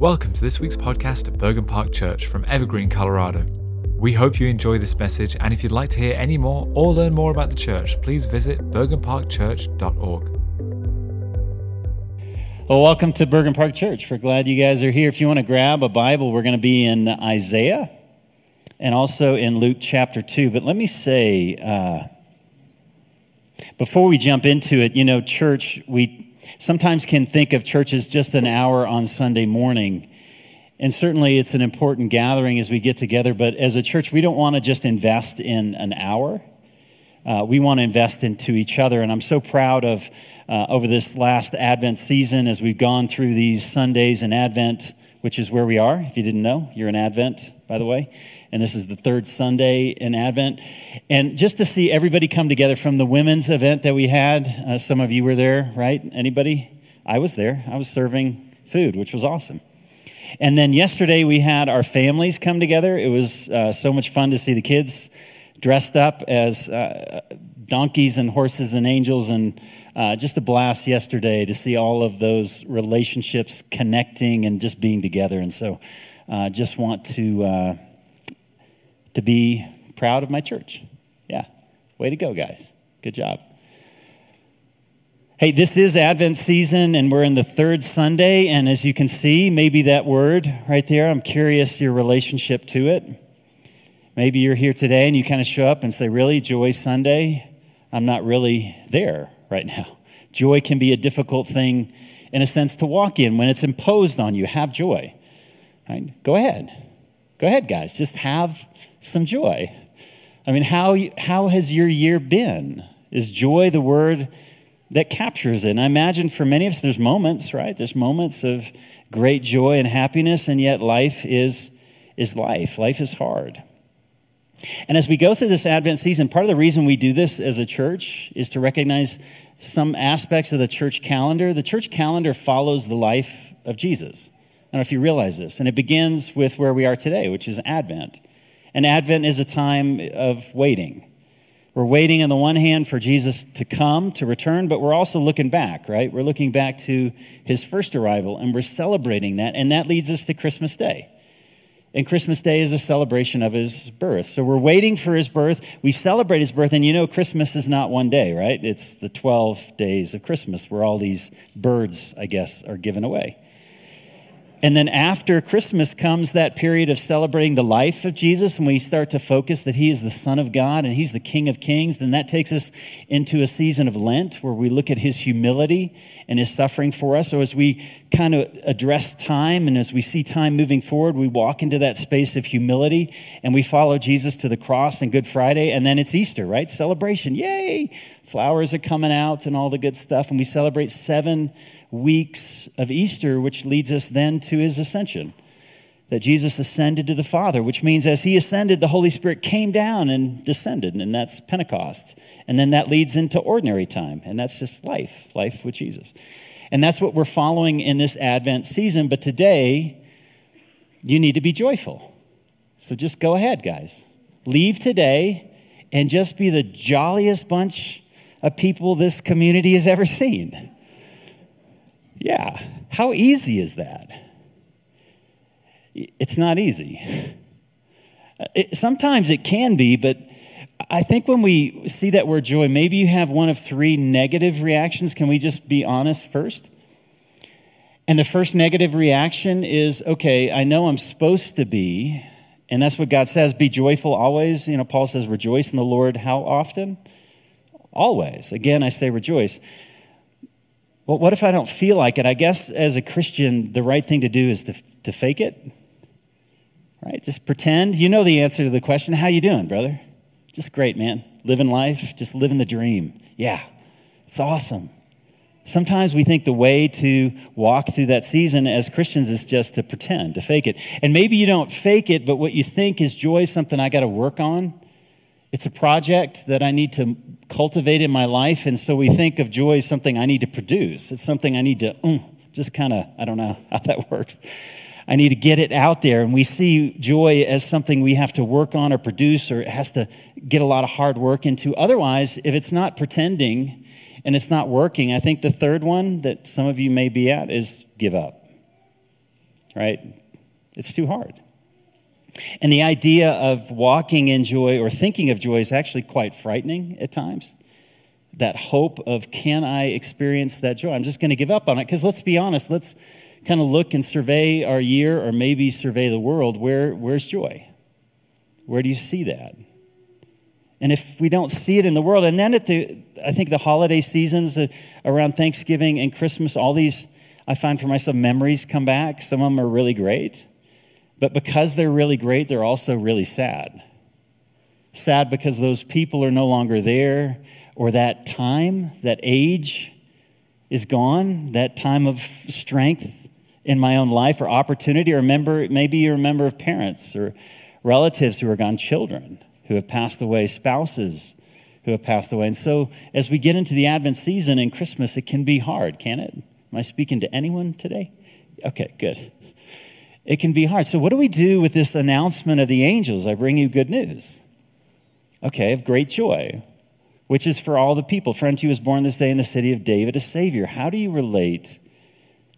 Welcome to this week's podcast at Bergen Park Church from Evergreen, Colorado. We hope you enjoy this message, and if you'd like to hear any more or learn more about the church, please visit bergenparkchurch.org. Well, welcome to Bergen Park Church. We're glad you guys are here. If you want to grab a Bible, we're going to be in Isaiah and also in Luke chapter 2. But let me say, uh, before we jump into it, you know, church, we sometimes can think of church as just an hour on Sunday morning. And certainly it's an important gathering as we get together, but as a church, we don't want to just invest in an hour. Uh, we want to invest into each other. And I'm so proud of uh, over this last Advent season as we've gone through these Sundays in Advent, which is where we are. If you didn't know, you're in Advent, by the way. And this is the third Sunday in Advent. And just to see everybody come together from the women's event that we had, uh, some of you were there, right? Anybody? I was there. I was serving food, which was awesome. And then yesterday we had our families come together. It was uh, so much fun to see the kids dressed up as uh, donkeys and horses and angels, and uh, just a blast yesterday to see all of those relationships connecting and just being together. And so, uh, just want to uh, to be proud of my church. Yeah, way to go, guys. Good job. Hey, this is Advent season, and we're in the third Sunday. And as you can see, maybe that word right there, I'm curious your relationship to it. Maybe you're here today and you kind of show up and say, Really, Joy Sunday? I'm not really there right now. Joy can be a difficult thing, in a sense, to walk in when it's imposed on you. Have joy. Right? Go ahead. Go ahead, guys. Just have some joy. I mean, how, how has your year been? Is joy the word that captures it. And I imagine for many of us, there's moments, right? There's moments of great joy and happiness, and yet life is, is life. Life is hard. And as we go through this Advent season, part of the reason we do this as a church is to recognize some aspects of the church calendar. The church calendar follows the life of Jesus. I don't know if you realize this. And it begins with where we are today, which is Advent. And Advent is a time of waiting. We're waiting on the one hand for Jesus to come, to return, but we're also looking back, right? We're looking back to his first arrival and we're celebrating that. And that leads us to Christmas Day. And Christmas Day is a celebration of his birth. So we're waiting for his birth. We celebrate his birth. And you know, Christmas is not one day, right? It's the 12 days of Christmas where all these birds, I guess, are given away. And then after Christmas comes that period of celebrating the life of Jesus, and we start to focus that he is the Son of God and he's the King of Kings. Then that takes us into a season of Lent where we look at his humility and his suffering for us. So as we kind of address time and as we see time moving forward, we walk into that space of humility and we follow Jesus to the cross and Good Friday. And then it's Easter, right? Celebration. Yay! Flowers are coming out and all the good stuff. And we celebrate seven weeks of Easter, which leads us then to his ascension. That Jesus ascended to the Father, which means as he ascended, the Holy Spirit came down and descended, and that's Pentecost. And then that leads into ordinary time, and that's just life, life with Jesus. And that's what we're following in this Advent season. But today, you need to be joyful. So just go ahead, guys. Leave today and just be the jolliest bunch of people this community has ever seen. Yeah. How easy is that? It's not easy. It, sometimes it can be, but I think when we see that word joy, maybe you have one of three negative reactions. Can we just be honest first? And the first negative reaction is okay, I know I'm supposed to be, and that's what God says be joyful always. You know, Paul says, rejoice in the Lord how often? Always. Again, I say rejoice. Well, what if I don't feel like it? I guess as a Christian, the right thing to do is to, to fake it. Right? Just pretend. You know the answer to the question. How you doing, brother? Just great, man. Living life, just living the dream. Yeah, it's awesome. Sometimes we think the way to walk through that season as Christians is just to pretend, to fake it. And maybe you don't fake it, but what you think is joy is something I got to work on. It's a project that I need to cultivate in my life. And so we think of joy as something I need to produce. It's something I need to mm, just kind of, I don't know how that works. I need to get it out there. And we see joy as something we have to work on or produce or it has to get a lot of hard work into. Otherwise, if it's not pretending and it's not working, I think the third one that some of you may be at is give up. right? It's too hard. And the idea of walking in joy or thinking of joy is actually quite frightening at times. That hope of, can I experience that joy? I'm just going to give up on it. Because let's be honest, let's kind of look and survey our year or maybe survey the world. Where, where's joy? Where do you see that? And if we don't see it in the world, and then at the, I think the holiday seasons uh, around Thanksgiving and Christmas, all these, I find for myself, memories come back. Some of them are really great. But because they're really great, they're also really sad. Sad because those people are no longer there, or that time, that age is gone, that time of strength in my own life or opportunity. Or remember, maybe you're a member of parents or relatives who are gone, children who have passed away, spouses who have passed away. And so as we get into the Advent season and Christmas, it can be hard, can it? Am I speaking to anyone today? Okay, good it can be hard. So, what do we do with this announcement of the angels? I bring you good news. Okay, of great joy, which is for all the people. Friend, you was born this day in the city of David, a Savior. How do you relate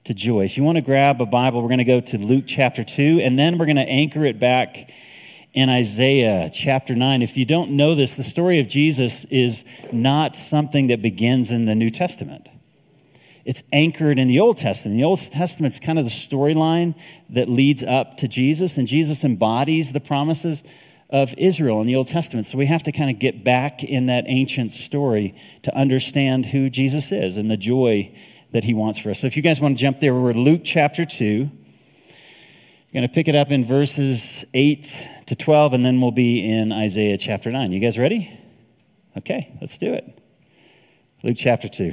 to joy? If you want to grab a Bible, we're going to go to Luke chapter 2, and then we're going to anchor it back in Isaiah chapter 9. If you don't know this, the story of Jesus is not something that begins in the New Testament it's anchored in the Old Testament. The Old Testament's kind of the storyline that leads up to Jesus, and Jesus embodies the promises of Israel in the Old Testament. So we have to kind of get back in that ancient story to understand who Jesus is and the joy that he wants for us. So if you guys want to jump there, we're Luke chapter 2. We're going to pick it up in verses 8 to 12, and then we'll be in Isaiah chapter 9. You guys ready? Okay, let's do it. Luke chapter 2.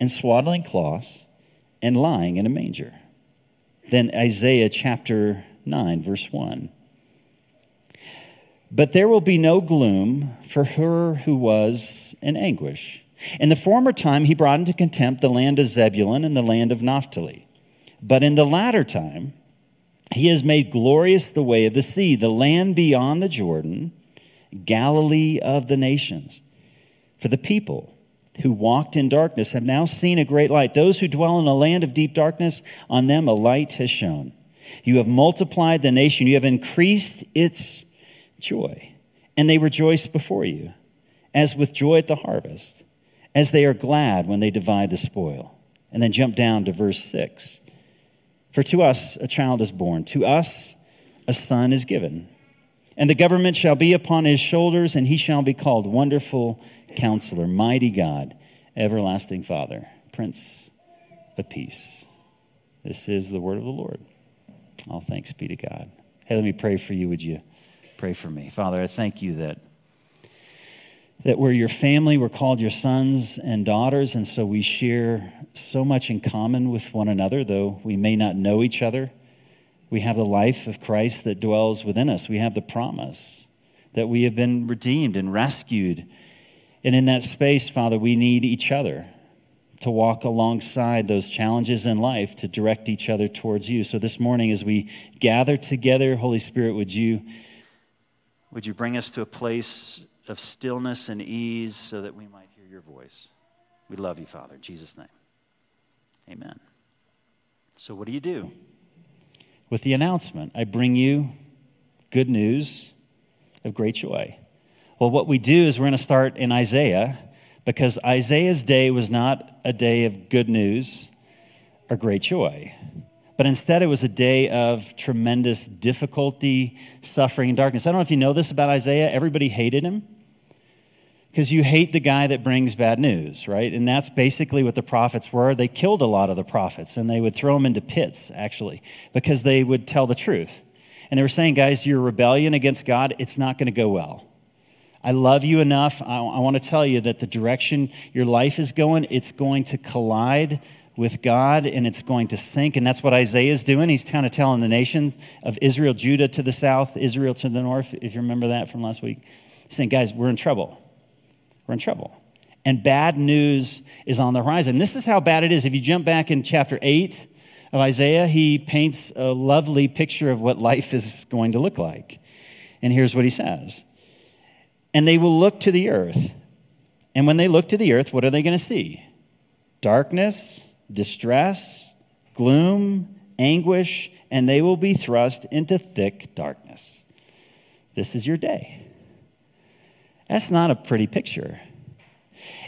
in swaddling cloths and lying in a manger. Then Isaiah chapter 9, verse 1. But there will be no gloom for her who was in anguish. In the former time, he brought into contempt the land of Zebulun and the land of Naphtali. But in the latter time, he has made glorious the way of the sea, the land beyond the Jordan, Galilee of the nations. For the people who walked in darkness have now seen a great light. Those who dwell in a land of deep darkness, on them a light has shone. You have multiplied the nation, you have increased its joy, and they rejoice before you, as with joy at the harvest, as they are glad when they divide the spoil. And then jump down to verse 6. For to us a child is born, to us a son is given. And the government shall be upon his shoulders, and he shall be called Wonderful Counselor, Mighty God, Everlasting Father, Prince of Peace. This is the word of the Lord. All thanks be to God. Hey, let me pray for you. Would you pray for me? Father, I thank you that that we're your family, we're called your sons and daughters, and so we share so much in common with one another, though we may not know each other. We have the life of Christ that dwells within us. We have the promise that we have been redeemed and rescued. And in that space, Father, we need each other to walk alongside those challenges in life to direct each other towards you. So this morning, as we gather together, Holy Spirit, would you, would you bring us to a place of stillness and ease so that we might hear your voice? We love you, Father. In Jesus' name. Amen. So, what do you do? with the announcement I bring you good news of great joy. Well, what we do is we're going to start in Isaiah because Isaiah's day was not a day of good news or great joy, but instead it was a day of tremendous difficulty, suffering, and darkness. I don't know if you know this about Isaiah, everybody hated him because you hate the guy that brings bad news, right? And that's basically what the prophets were. They killed a lot of the prophets and they would throw them into pits, actually, because they would tell the truth. And they were saying, guys, your rebellion against God, it's not going to go well. I love you enough. I, I want to tell you that the direction your life is going, it's going to collide with God and it's going to sink. And that's what Isaiah is doing. He's kind of telling the nation of Israel, Judah to the south, Israel to the north, if you remember that from last week. He's saying, guys, we're in trouble. We're in trouble. And bad news is on the horizon. This is how bad it is. If you jump back in chapter 8 of Isaiah, he paints a lovely picture of what life is going to look like. And here's what he says And they will look to the earth. And when they look to the earth, what are they going to see? Darkness distress, gloom, anguish, and they will be thrust into thick darkness. This is your day. That's not a pretty picture.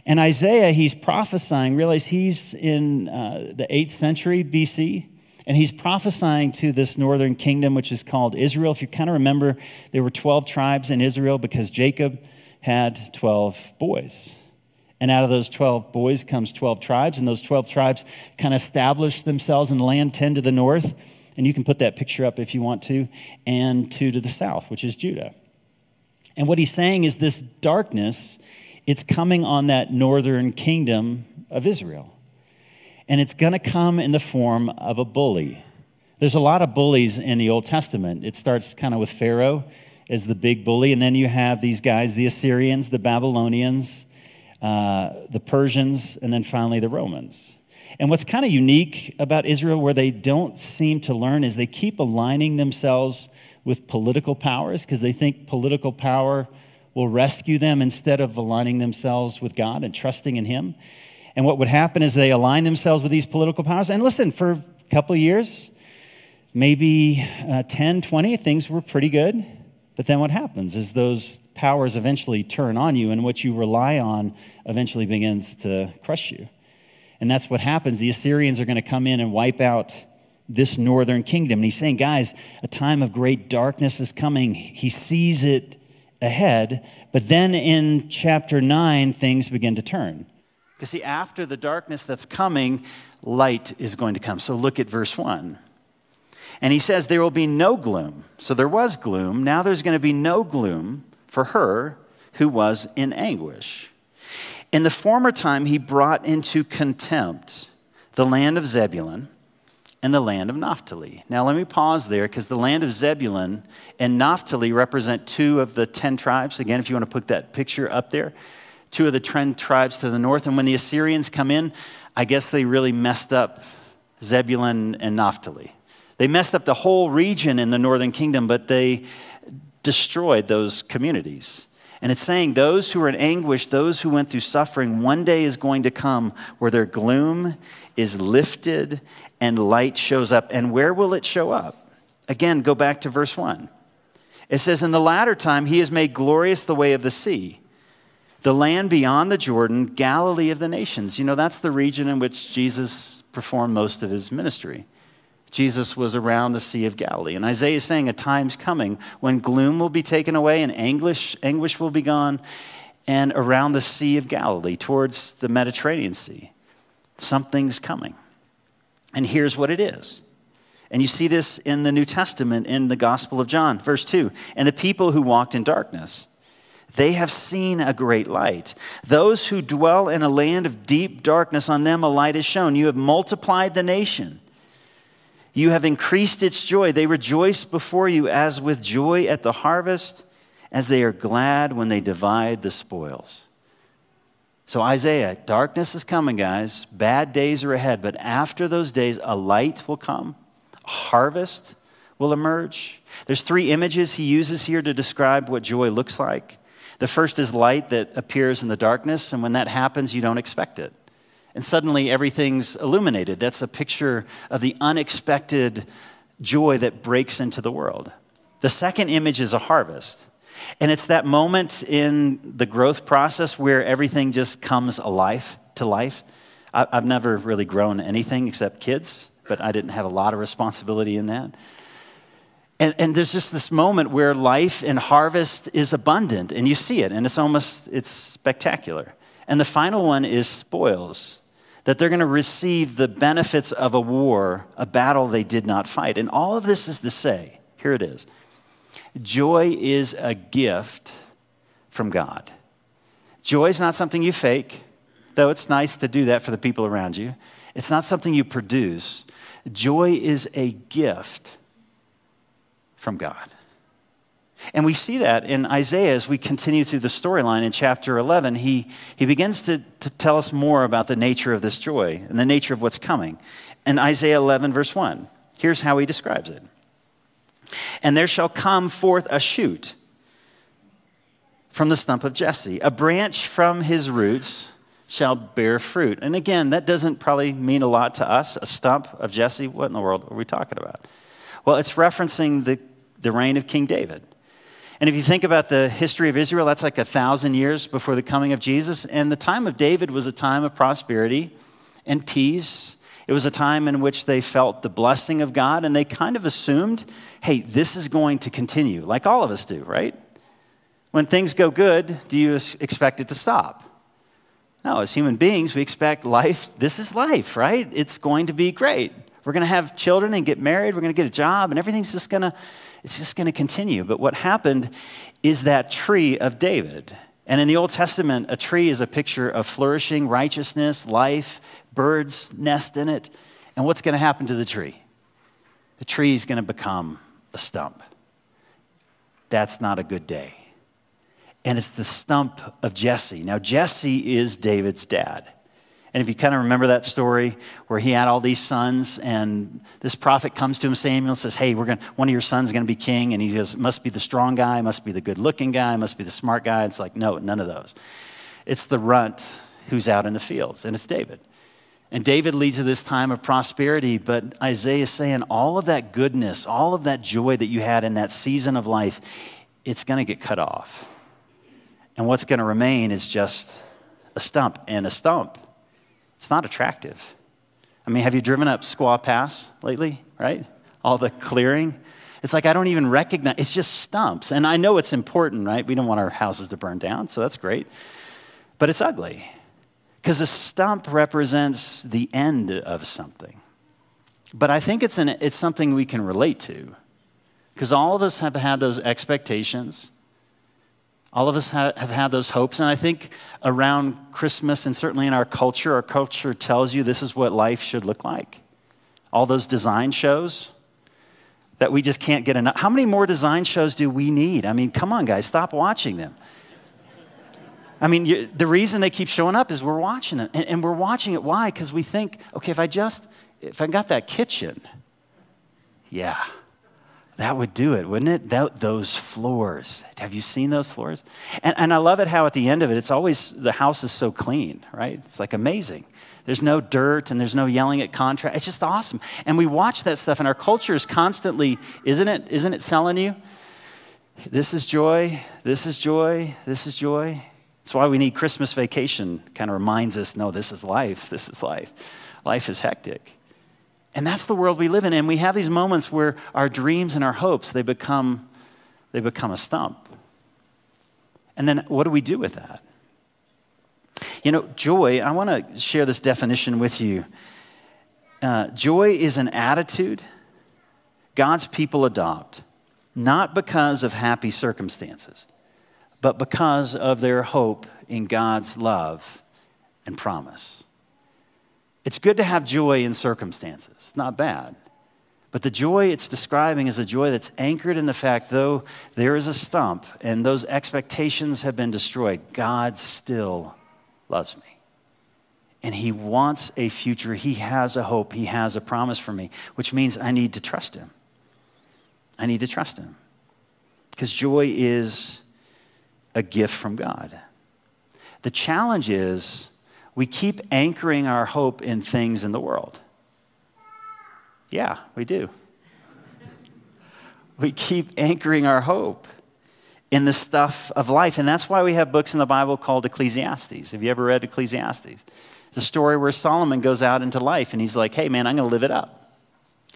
And Isaiah, he's prophesying, realize he's in uh, the 8th century BC, and he's prophesying to this northern kingdom, which is called Israel. If you kind of remember, there were 12 tribes in Israel because Jacob had 12 boys. And out of those 12 boys comes 12 tribes, and those 12 tribes kind of establish themselves in the land 10 to the north. And you can put that picture up if you want to, and 2 to the south, which is Judah. And what he's saying is this darkness, it's coming on that northern kingdom of Israel. And it's going to come in the form of a bully. There's a lot of bullies in the Old Testament. It starts kind of with Pharaoh as the big bully, and then you have these guys, the Assyrians, the Babylonians, uh, the Persians, and then finally the Romans. And what's kind of unique about Israel, where they don't seem to learn, is they keep aligning themselves with political powers because they think political power will rescue them instead of aligning themselves with God and trusting in Him. And what would happen is they align themselves with these political powers. And listen, for a couple years, maybe uh, 10, 20, things were pretty good. But then what happens is those powers eventually turn on you, and what you rely on eventually begins to crush you. And that's what happens. The Assyrians are going to come in and wipe out this northern kingdom. And he's saying, guys, a time of great darkness is coming. He sees it ahead. But then in chapter 9, things begin to turn. Because, see, after the darkness that's coming, light is going to come. So look at verse 1. And he says, There will be no gloom. So there was gloom. Now there's going to be no gloom for her who was in anguish. In the former time, he brought into contempt the land of Zebulun and the land of Naphtali. Now, let me pause there because the land of Zebulun and Naphtali represent two of the 10 tribes. Again, if you want to put that picture up there, two of the 10 tribes to the north. And when the Assyrians come in, I guess they really messed up Zebulun and Naphtali. They messed up the whole region in the northern kingdom, but they destroyed those communities. And it's saying those who are in anguish, those who went through suffering, one day is going to come where their gloom is lifted and light shows up. And where will it show up? Again, go back to verse 1. It says, In the latter time, he has made glorious the way of the sea, the land beyond the Jordan, Galilee of the nations. You know, that's the region in which Jesus performed most of his ministry. Jesus was around the Sea of Galilee. And Isaiah is saying a time's coming when gloom will be taken away and anguish, anguish will be gone, and around the Sea of Galilee, towards the Mediterranean Sea. Something's coming. And here's what it is. And you see this in the New Testament in the Gospel of John, verse 2. And the people who walked in darkness, they have seen a great light. Those who dwell in a land of deep darkness, on them a light is shown. You have multiplied the nation. You have increased its joy. They rejoice before you as with joy at the harvest, as they are glad when they divide the spoils. So, Isaiah, darkness is coming, guys. Bad days are ahead. But after those days, a light will come, a harvest will emerge. There's three images he uses here to describe what joy looks like. The first is light that appears in the darkness, and when that happens, you don't expect it and suddenly everything's illuminated. That's a picture of the unexpected joy that breaks into the world. The second image is a harvest. And it's that moment in the growth process where everything just comes alive to life. I've never really grown anything except kids, but I didn't have a lot of responsibility in that. And, and, there's just this moment where life and harvest is abundant, and you see it, and it's almost it's spectacular. And the final one is spoils that they're going to receive the benefits of a war, a battle they did not fight. And all of this is to say here it is joy is a gift from God. Joy is not something you fake, though it's nice to do that for the people around you. It's not something you produce. Joy is a gift from God. And we see that in Isaiah as we continue through the storyline in chapter 11. He, he begins to, to tell us more about the nature of this joy and the nature of what's coming. In Isaiah 11, verse 1, here's how he describes it And there shall come forth a shoot from the stump of Jesse, a branch from his roots shall bear fruit. And again, that doesn't probably mean a lot to us. A stump of Jesse, what in the world are we talking about? Well, it's referencing the, the reign of King David. And if you think about the history of Israel, that's like a thousand years before the coming of Jesus. And the time of David was a time of prosperity and peace. It was a time in which they felt the blessing of God and they kind of assumed, hey, this is going to continue, like all of us do, right? When things go good, do you expect it to stop? No, as human beings, we expect life, this is life, right? It's going to be great. We're going to have children and get married, we're going to get a job, and everything's just going to it's just going to continue. But what happened is that tree of David. And in the Old Testament, a tree is a picture of flourishing, righteousness, life, birds nest in it. And what's going to happen to the tree? The tree is going to become a stump. That's not a good day. And it's the stump of Jesse. Now, Jesse is David's dad. And if you kind of remember that story where he had all these sons, and this prophet comes to him, Samuel says, Hey, we're going one of your sons is going to be king. And he goes, Must be the strong guy, must be the good looking guy, must be the smart guy. It's like, No, none of those. It's the runt who's out in the fields, and it's David. And David leads to this time of prosperity, but Isaiah is saying all of that goodness, all of that joy that you had in that season of life, it's going to get cut off. And what's going to remain is just a stump. And a stump it's not attractive. I mean, have you driven up Squaw Pass lately, right? All the clearing. It's like I don't even recognize, it's just stumps. And I know it's important, right? We don't want our houses to burn down, so that's great. But it's ugly because a stump represents the end of something. But I think it's, an, it's something we can relate to because all of us have had those expectations all of us have, have had those hopes. And I think around Christmas and certainly in our culture, our culture tells you this is what life should look like. All those design shows that we just can't get enough. How many more design shows do we need? I mean, come on, guys, stop watching them. I mean, the reason they keep showing up is we're watching. And, and we're watching it. Why? Because we think, okay, if I just, if I got that kitchen, yeah, that would do it, wouldn't it? That, those floors. Have you seen those floors? And, and I love it how at the end of it, it's always, the house is so clean, right? It's like amazing. There's no dirt and there's no yelling at contract. It's just awesome. And we watch that stuff, and our culture is constantly, isn't it? Isn't it selling you? This is joy, this is joy, this is joy. That's why we need Christmas vacation, kind of reminds us no, this is life, this is life. Life is hectic. And that's the world we live in. And we have these moments where our dreams and our hopes, they become, they become a stump. And then what do we do with that? You know, joy, I want to share this definition with you. Uh, joy is an attitude God's people adopt, not because of happy circumstances, but because of their hope in God's love and promise. It's good to have joy in circumstances, not bad. But the joy it's describing is a joy that's anchored in the fact, though there is a stump and those expectations have been destroyed, God still loves me. And He wants a future. He has a hope. He has a promise for me, which means I need to trust Him. I need to trust Him. Because joy is a gift from God. The challenge is we keep anchoring our hope in things in the world. Yeah, we do. we keep anchoring our hope in the stuff of life. And that's why we have books in the Bible called Ecclesiastes. Have you ever read Ecclesiastes? A story where Solomon goes out into life and he's like, hey, man, I'm going to live it up.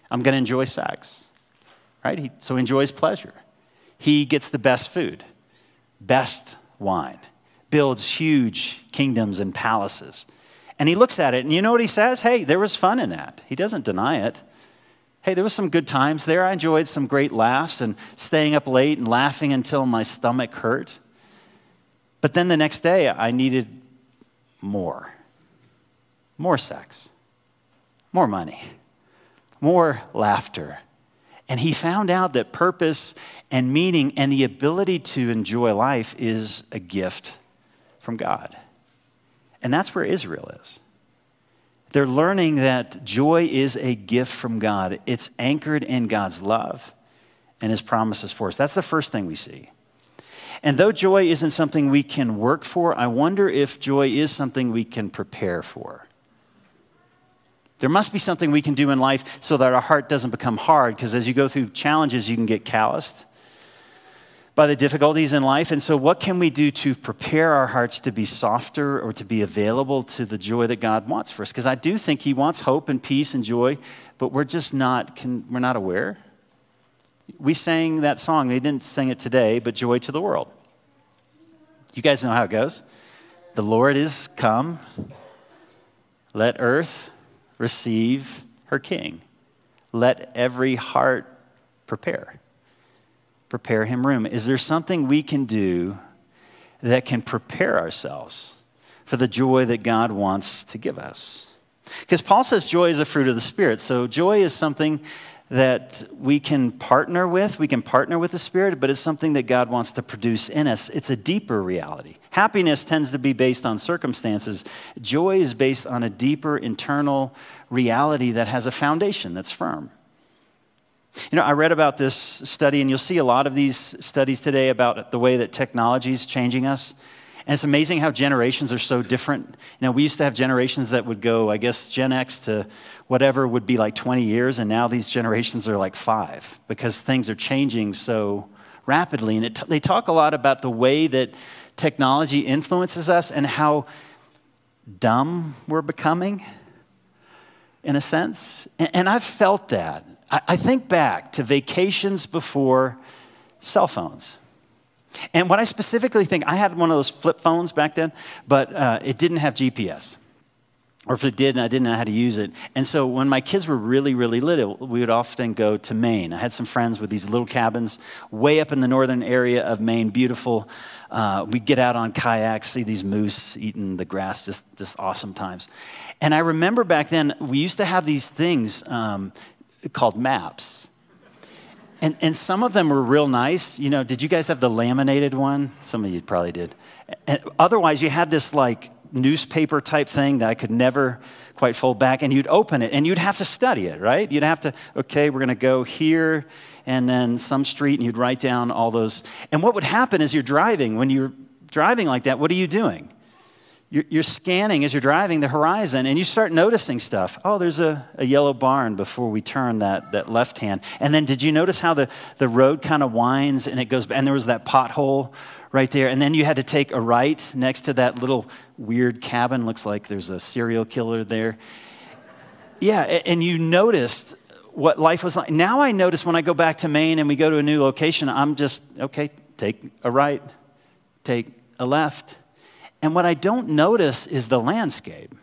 I'm going to enjoy sex. Right? He, so he enjoys pleasure. He gets the best food, best wine builds huge kingdoms and palaces. And he looks at it, and you know what he says? Hey, there was fun in that. He doesn't deny it. Hey, there was some good times there. I enjoyed some great laughs and staying up late and laughing until my stomach hurt. But then the next day, I needed more more sex, more money, more laughter. And he found out that purpose and meaning and the ability to enjoy life is a gift from God. And that's where Israel is. They're learning that joy is a gift from God, it's anchored in God's love and his promises for us. That's the first thing we see. And though joy isn't something we can work for, I wonder if joy is something we can prepare for. There must be something we can do in life so that our heart doesn't become hard, because as you go through challenges, you can get calloused by the difficulties in life. And so, what can we do to prepare our hearts to be softer or to be available to the joy that God wants for us? Because I do think He wants hope and peace and joy, but we're just not, can, we're not aware. We sang that song, they didn't sing it today, but Joy to the World. You guys know how it goes. The Lord is come, let earth receive her king. Let every heart prepare. Prepare him room. Is there something we can do that can prepare ourselves for the joy that God wants to give us? Because Paul says joy is a fruit of the Spirit. So joy is something that we can partner with. We can partner with the Spirit, but it's something that God wants to produce in us. It's a deeper reality. Happiness tends to be based on circumstances, joy is based on a deeper internal reality that has a foundation that's firm. You know, I read about this study, and you'll see a lot of these studies today about the way that technology is changing us. And it's amazing how generations are so different. You know, we used to have generations that would go, I guess, Gen X to whatever would be like 20 years, and now these generations are like five because things are changing so rapidly. And it, they talk a lot about the way that technology influences us and how dumb we're becoming, in a sense. And, and I've felt that. I, I think back to vacations before cell phones. And what I specifically think, I had one of those flip phones back then, but uh, it didn't have GPS. Or if it did, and I didn't know how to use it. And so when my kids were really, really little, we would often go to Maine. I had some friends with these little cabins way up in the northern area of Maine, beautiful. Uh, we'd get out on kayaks, see these moose eating the grass, just, just awesome times. And I remember back then, we used to have these things um, called maps. And, and some of them were real nice. You know, did you guys have the laminated one? Some of you probably did. And otherwise, you had this like newspaper type thing that I could never quite fold back, and you'd open it and you'd have to study it, right? You'd have to, okay, we're going to go here and then some street, and you'd write down all those. And what would happen is you're driving. When you're driving like that, what are you doing? You're, scanning as you're driving the horizon and you start noticing stuff. Oh, there's a, a yellow barn before we turn that, that left hand. And then did you notice how the, the road kind of winds and it goes, and there was that pothole right there. And then you had to take a right next to that little weird cabin. Looks like there's a serial killer there. Yeah, and you noticed what life was like. Now I notice when I go back to Maine and we go to a new location, I'm just, okay, take a right, take a left and what I don't notice is the landscape.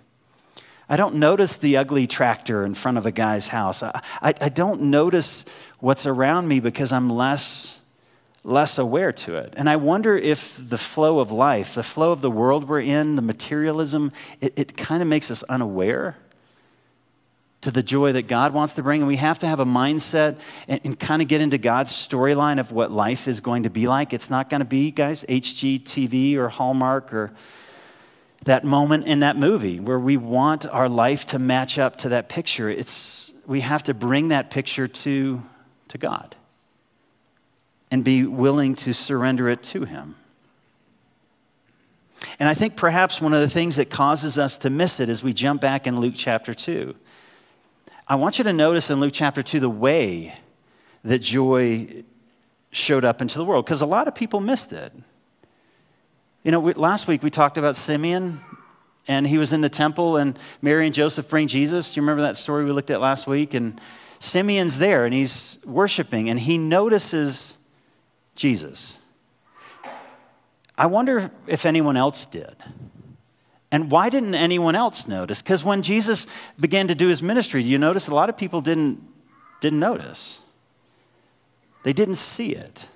I don't notice the ugly tractor in front of a guy's house. I, I, I, don't notice what's around me because I'm less, less aware to it. And I wonder if the flow of life, the flow of the world we're in, the materialism, it, it kind of makes us unaware to the joy that God wants to bring. And we have to have a mindset and, and kind of get into God's storyline of what life is going to be like. It's not going to be, guys, HGTV or Hallmark or that moment in that movie where we want our life to match up to that picture. It's, we have to bring that picture to, to God and be willing to surrender it to Him. And I think perhaps one of the things that causes us to miss it is we jump back in Luke chapter 2. I want you to notice in Luke chapter 2 the way that joy showed up into the world, because a lot of people missed it. You know, we, last week we talked about Simeon, and he was in the temple, and Mary and Joseph bring Jesus. You remember that story we looked at last week? And Simeon's there, and he's worshiping, and he notices Jesus. I wonder if anyone else did. And why didn't anyone else notice? Because when Jesus began to do his ministry, you notice a lot of people didn't, didn't notice. They didn't see it.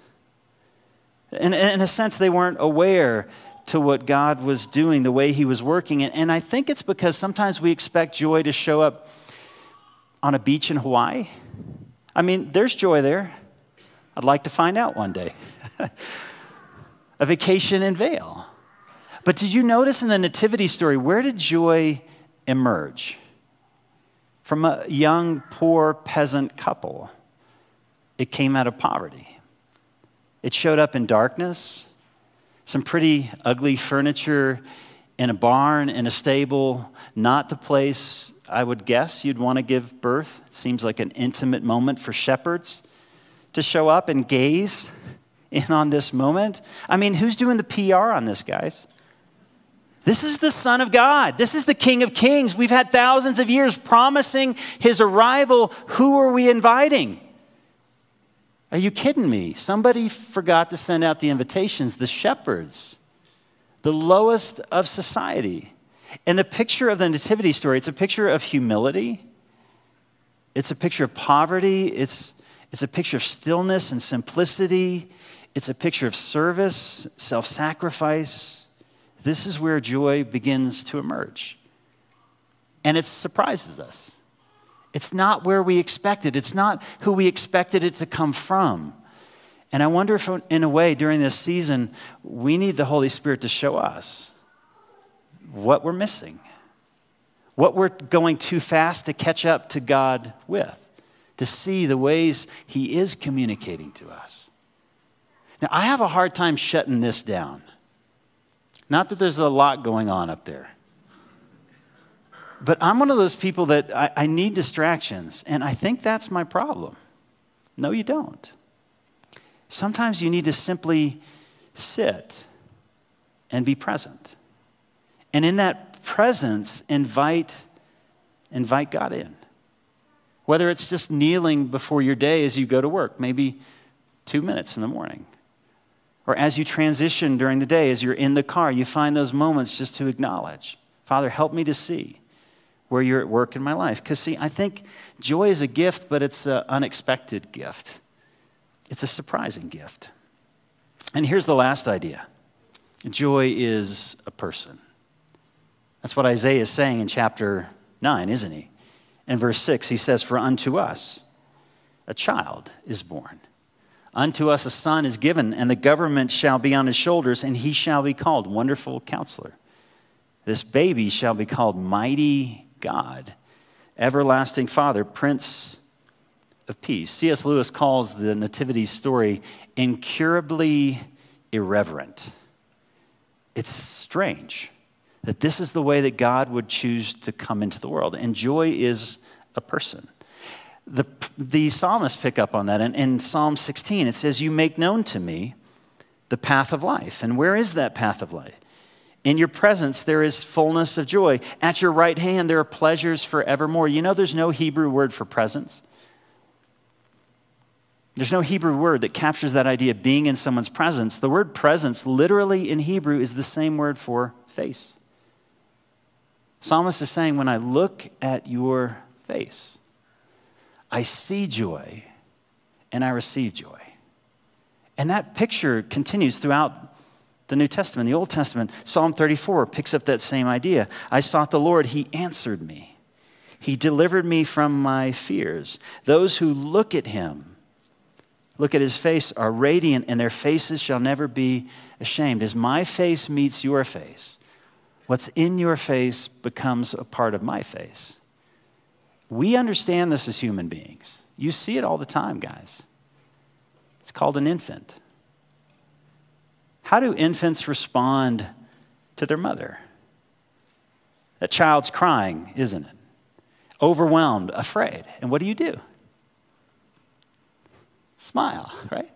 In, in a sense, they weren't aware to what God was doing, the way he was working. And, and I think it's because sometimes we expect joy to show up on a beach in Hawaii? I mean, there's joy there. I'd like to find out one day. a vacation in Vail. But did you notice in the nativity story, where did joy emerge? From a young, poor peasant couple. It came out of poverty. It showed up in darkness, some pretty ugly furniture in a barn, in a stable, not the place I would guess you'd want to give birth. It seems like an intimate moment for shepherds to show up and gaze in on this moment. I mean, who's doing the PR on this, guys? This is the Son of God. This is the King of Kings. We've had thousands of years promising his arrival. Who are we inviting? Are you kidding me? Somebody forgot to send out the invitations, the shepherds, the lowest of society. And the picture of the nativity story, it's a picture of humility. It's a picture of poverty. It's, it's a picture of stillness and simplicity. It's a picture of service, self sacrifice. This is where joy begins to emerge. And it surprises us. It's not where we expected, it's not who we expected it to come from. And I wonder if, in a way, during this season, we need the Holy Spirit to show us what we're missing, what we're going too fast to catch up to God with, to see the ways He is communicating to us. Now, I have a hard time shutting this down. Not that there's a lot going on up there. But I'm one of those people that I, I, need distractions, and I think that's my problem. No, you don't. Sometimes you need to simply sit and be present. And in that presence, invite, invite God in. Whether it's just kneeling before your day as you go to work, maybe two minutes in the morning. Or as you transition during the day, as you're in the car, you find those moments just to acknowledge Father, help me to see where you're at work in my life. Because, see, I think joy is a gift, but it's an unexpected gift, it's a surprising gift. And here's the last idea joy is a person. That's what Isaiah is saying in chapter 9, isn't he? In verse 6, he says, For unto us a child is born. Unto us a son is given, and the government shall be on his shoulders, and he shall be called Wonderful Counselor. This baby shall be called Mighty God, Everlasting Father, Prince of Peace. C.S. Lewis calls the Nativity story incurably irreverent. It's strange that this is the way that God would choose to come into the world. And joy is a person. The, the psalmists pick up on that. In, in Psalm 16, it says, You make known to me the path of life. And where is that path of life? In your presence, there is fullness of joy. At your right hand, there are pleasures forevermore. You know, there's no Hebrew word for presence. There's no Hebrew word that captures that idea of being in someone's presence. The word presence, literally in Hebrew, is the same word for face. Psalmist is saying, When I look at your face, I see joy and I receive joy. And that picture continues throughout the New Testament. The Old Testament, Psalm 34 picks up that same idea. I sought the Lord, He answered me. He delivered me from my fears. Those who look at Him, look at His face, are radiant, and their faces shall never be ashamed. As my face meets your face, What's in your face becomes a part of my face. We understand this as human beings. You see it all the time, guys. It's called an infant. How do infants respond to their mother? That child's crying, isn't it? Overwhelmed, afraid. And what do you do? Smile, right?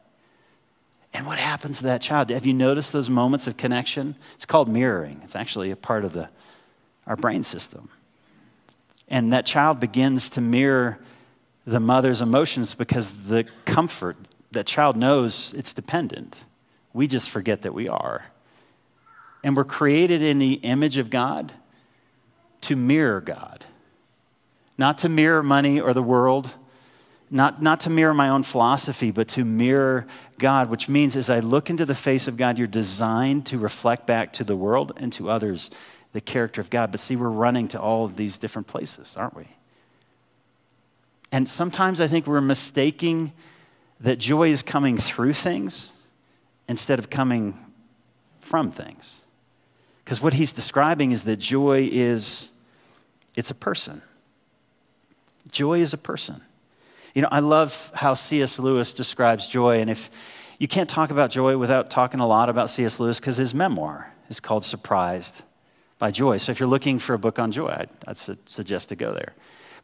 And what happens to that child? Have you noticed those moments of connection? It's called mirroring. It's actually a part of the, our brain system. And that child begins to mirror the mother's emotions because the comfort, that child knows it's dependent. We just forget that we are. And we're created in the image of God to mirror God, not to mirror money or the world not, not to mirror my own philosophy, but to mirror God, which means as I look into the face of God, you're designed to reflect back to the world and to others the character of God. But see, we're running to all of these different places, aren't we? And sometimes I think we're mistaking that joy is coming through things instead of coming from things. Because what he's describing is that joy is it's a person. Joy is a person. You know, I love how C.S. Lewis describes joy and if you can't talk about joy without talking a lot about C.S. Lewis because his memoir is called Surprised by Joy. So if you're looking for a book on joy, I'd, I'd su- suggest to go there.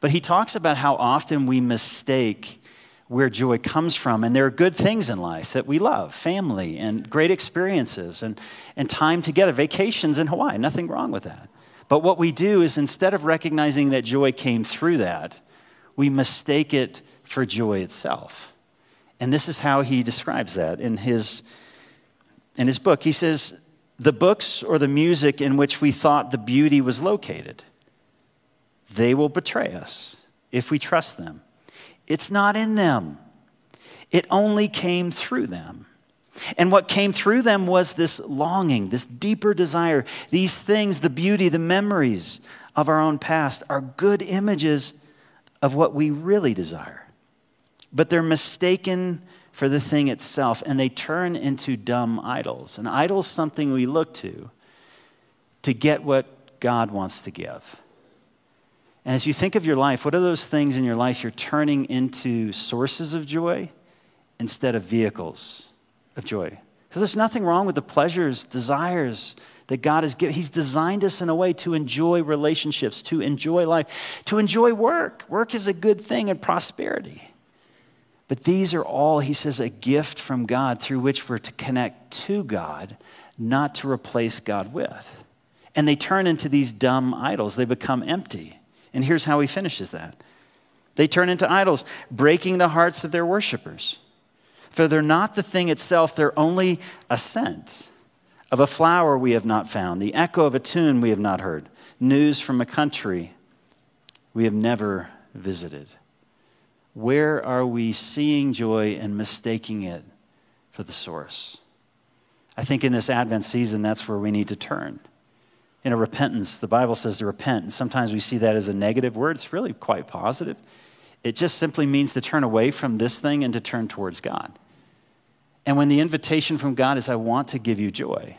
But he talks about how often we mistake where joy comes from. And there are good things in life that we love family and great experiences and, and time together, vacations in Hawaii, nothing wrong with that. But what we do is instead of recognizing that joy came through that, we mistake it for joy itself. And this is how he describes that in his, in his book. He says, The books or the music in which we thought the beauty was located, they will betray us if we trust them. It's not in them, it only came through them. And what came through them was this longing, this deeper desire. These things, the beauty, the memories of our own past, are good images of what we really desire. But they're mistaken for the thing itself, and they turn into dumb idols. An idol is something we look to to get what God wants to give. And as you think of your life, what are those things in your life you're turning into sources of joy instead of vehicles of joy? Because there's nothing wrong with the pleasures, desires that God has given. He's designed us in a way to enjoy relationships, to enjoy life, to enjoy work. Work is a good thing and prosperity. But these are all, he says, a gift from God through which we're to connect to God, not to replace God with. And they turn into these dumb idols, they become empty. And here's how he finishes that they turn into idols, breaking the hearts of their worshipers. For they're not the thing itself, they're only a scent of a flower we have not found, the echo of a tune we have not heard, news from a country we have never visited. Where are we seeing joy and mistaking it for the source? I think in this Advent season, that's where we need to turn in a repentance. The Bible says to repent. And sometimes we see that as a negative word. It's really quite positive. It just simply means to turn away from this thing and to turn towards God. And when the invitation from God is, I want to give you joy.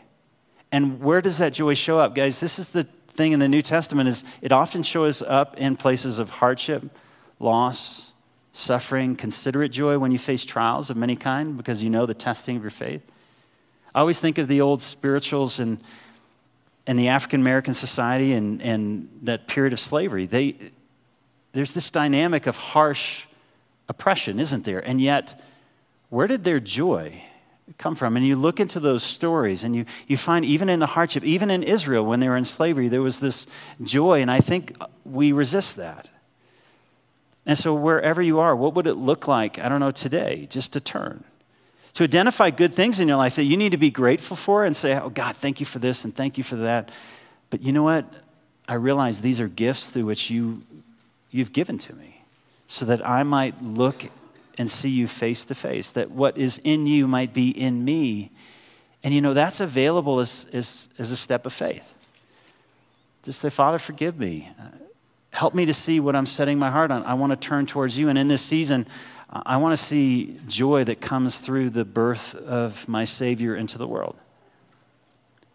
And where does that joy show up? Guys, this is the thing in the New Testament is it often shows up in places of hardship, loss, suffering, considerate joy when you face trials of many kind because you know the testing of your faith. I always think of the old spirituals and in the African American society and, and that period of slavery, they, there's this dynamic of harsh oppression, isn't there? And yet, where did their joy come from? And you look into those stories and you, you find even in the hardship, even in Israel when they were in slavery, there was this joy, and I think we resist that. And so, wherever you are, what would it look like, I don't know, today, just to turn? to identify good things in your life that you need to be grateful for and say, Oh, God, thank you for this and thank you for that. But you know what? I realize these are gifts through which you, you've given to me so that I might look and see you face to face, that what is in you might be in me. And you know, that's available as, as, as a step of faith. Just say, Father, forgive me. Help me to see what I'm setting my heart on. I want to turn towards you. And in this season, I want to see joy that comes through the birth of my Savior into the world.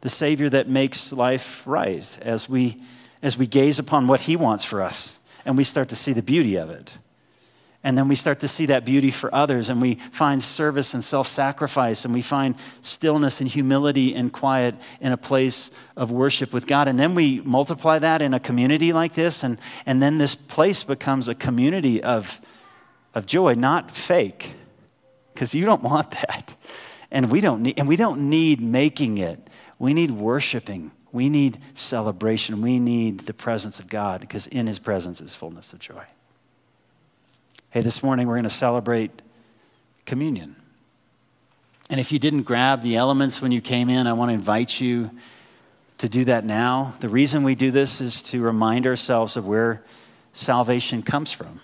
The Savior that makes life right as we, as we gaze upon what He wants for us and we start to see the beauty of it. And then we start to see that beauty for others, and we find service and self sacrifice, and we find stillness and humility and quiet in a place of worship with God. And then we multiply that in a community like this, and, and then this place becomes a community of of joy, not fake, because you don't want that. And we don't need, and we don't need making it. We need worshiping. We need celebration. We need the presence of God because in his presence is fullness of joy. Hey, this morning we're going to celebrate communion. And if you didn't grab the elements when you came in, I want to invite you to do that now. The reason we do this is to remind ourselves of where salvation comes from.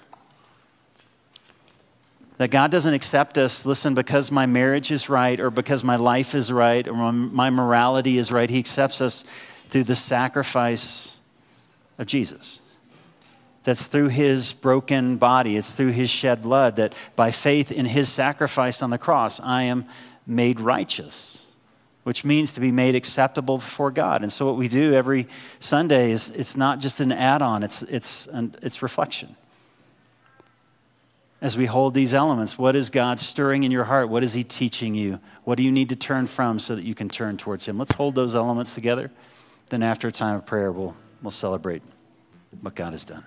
That God doesn't accept us, listen, because my marriage is right or because my life is right or my morality is right. He accepts us through the sacrifice of Jesus. That's through his broken body, it's through his shed blood that by faith in his sacrifice on the cross, I am made righteous, which means to be made acceptable before God. And so, what we do every Sunday is it's not just an add on, it's, it's, an, it's reflection. As we hold these elements, what is God stirring in your heart? What is He teaching you? What do you need to turn from so that you can turn towards Him? Let's hold those elements together. Then, after a time of prayer, we'll, we'll celebrate what God has done.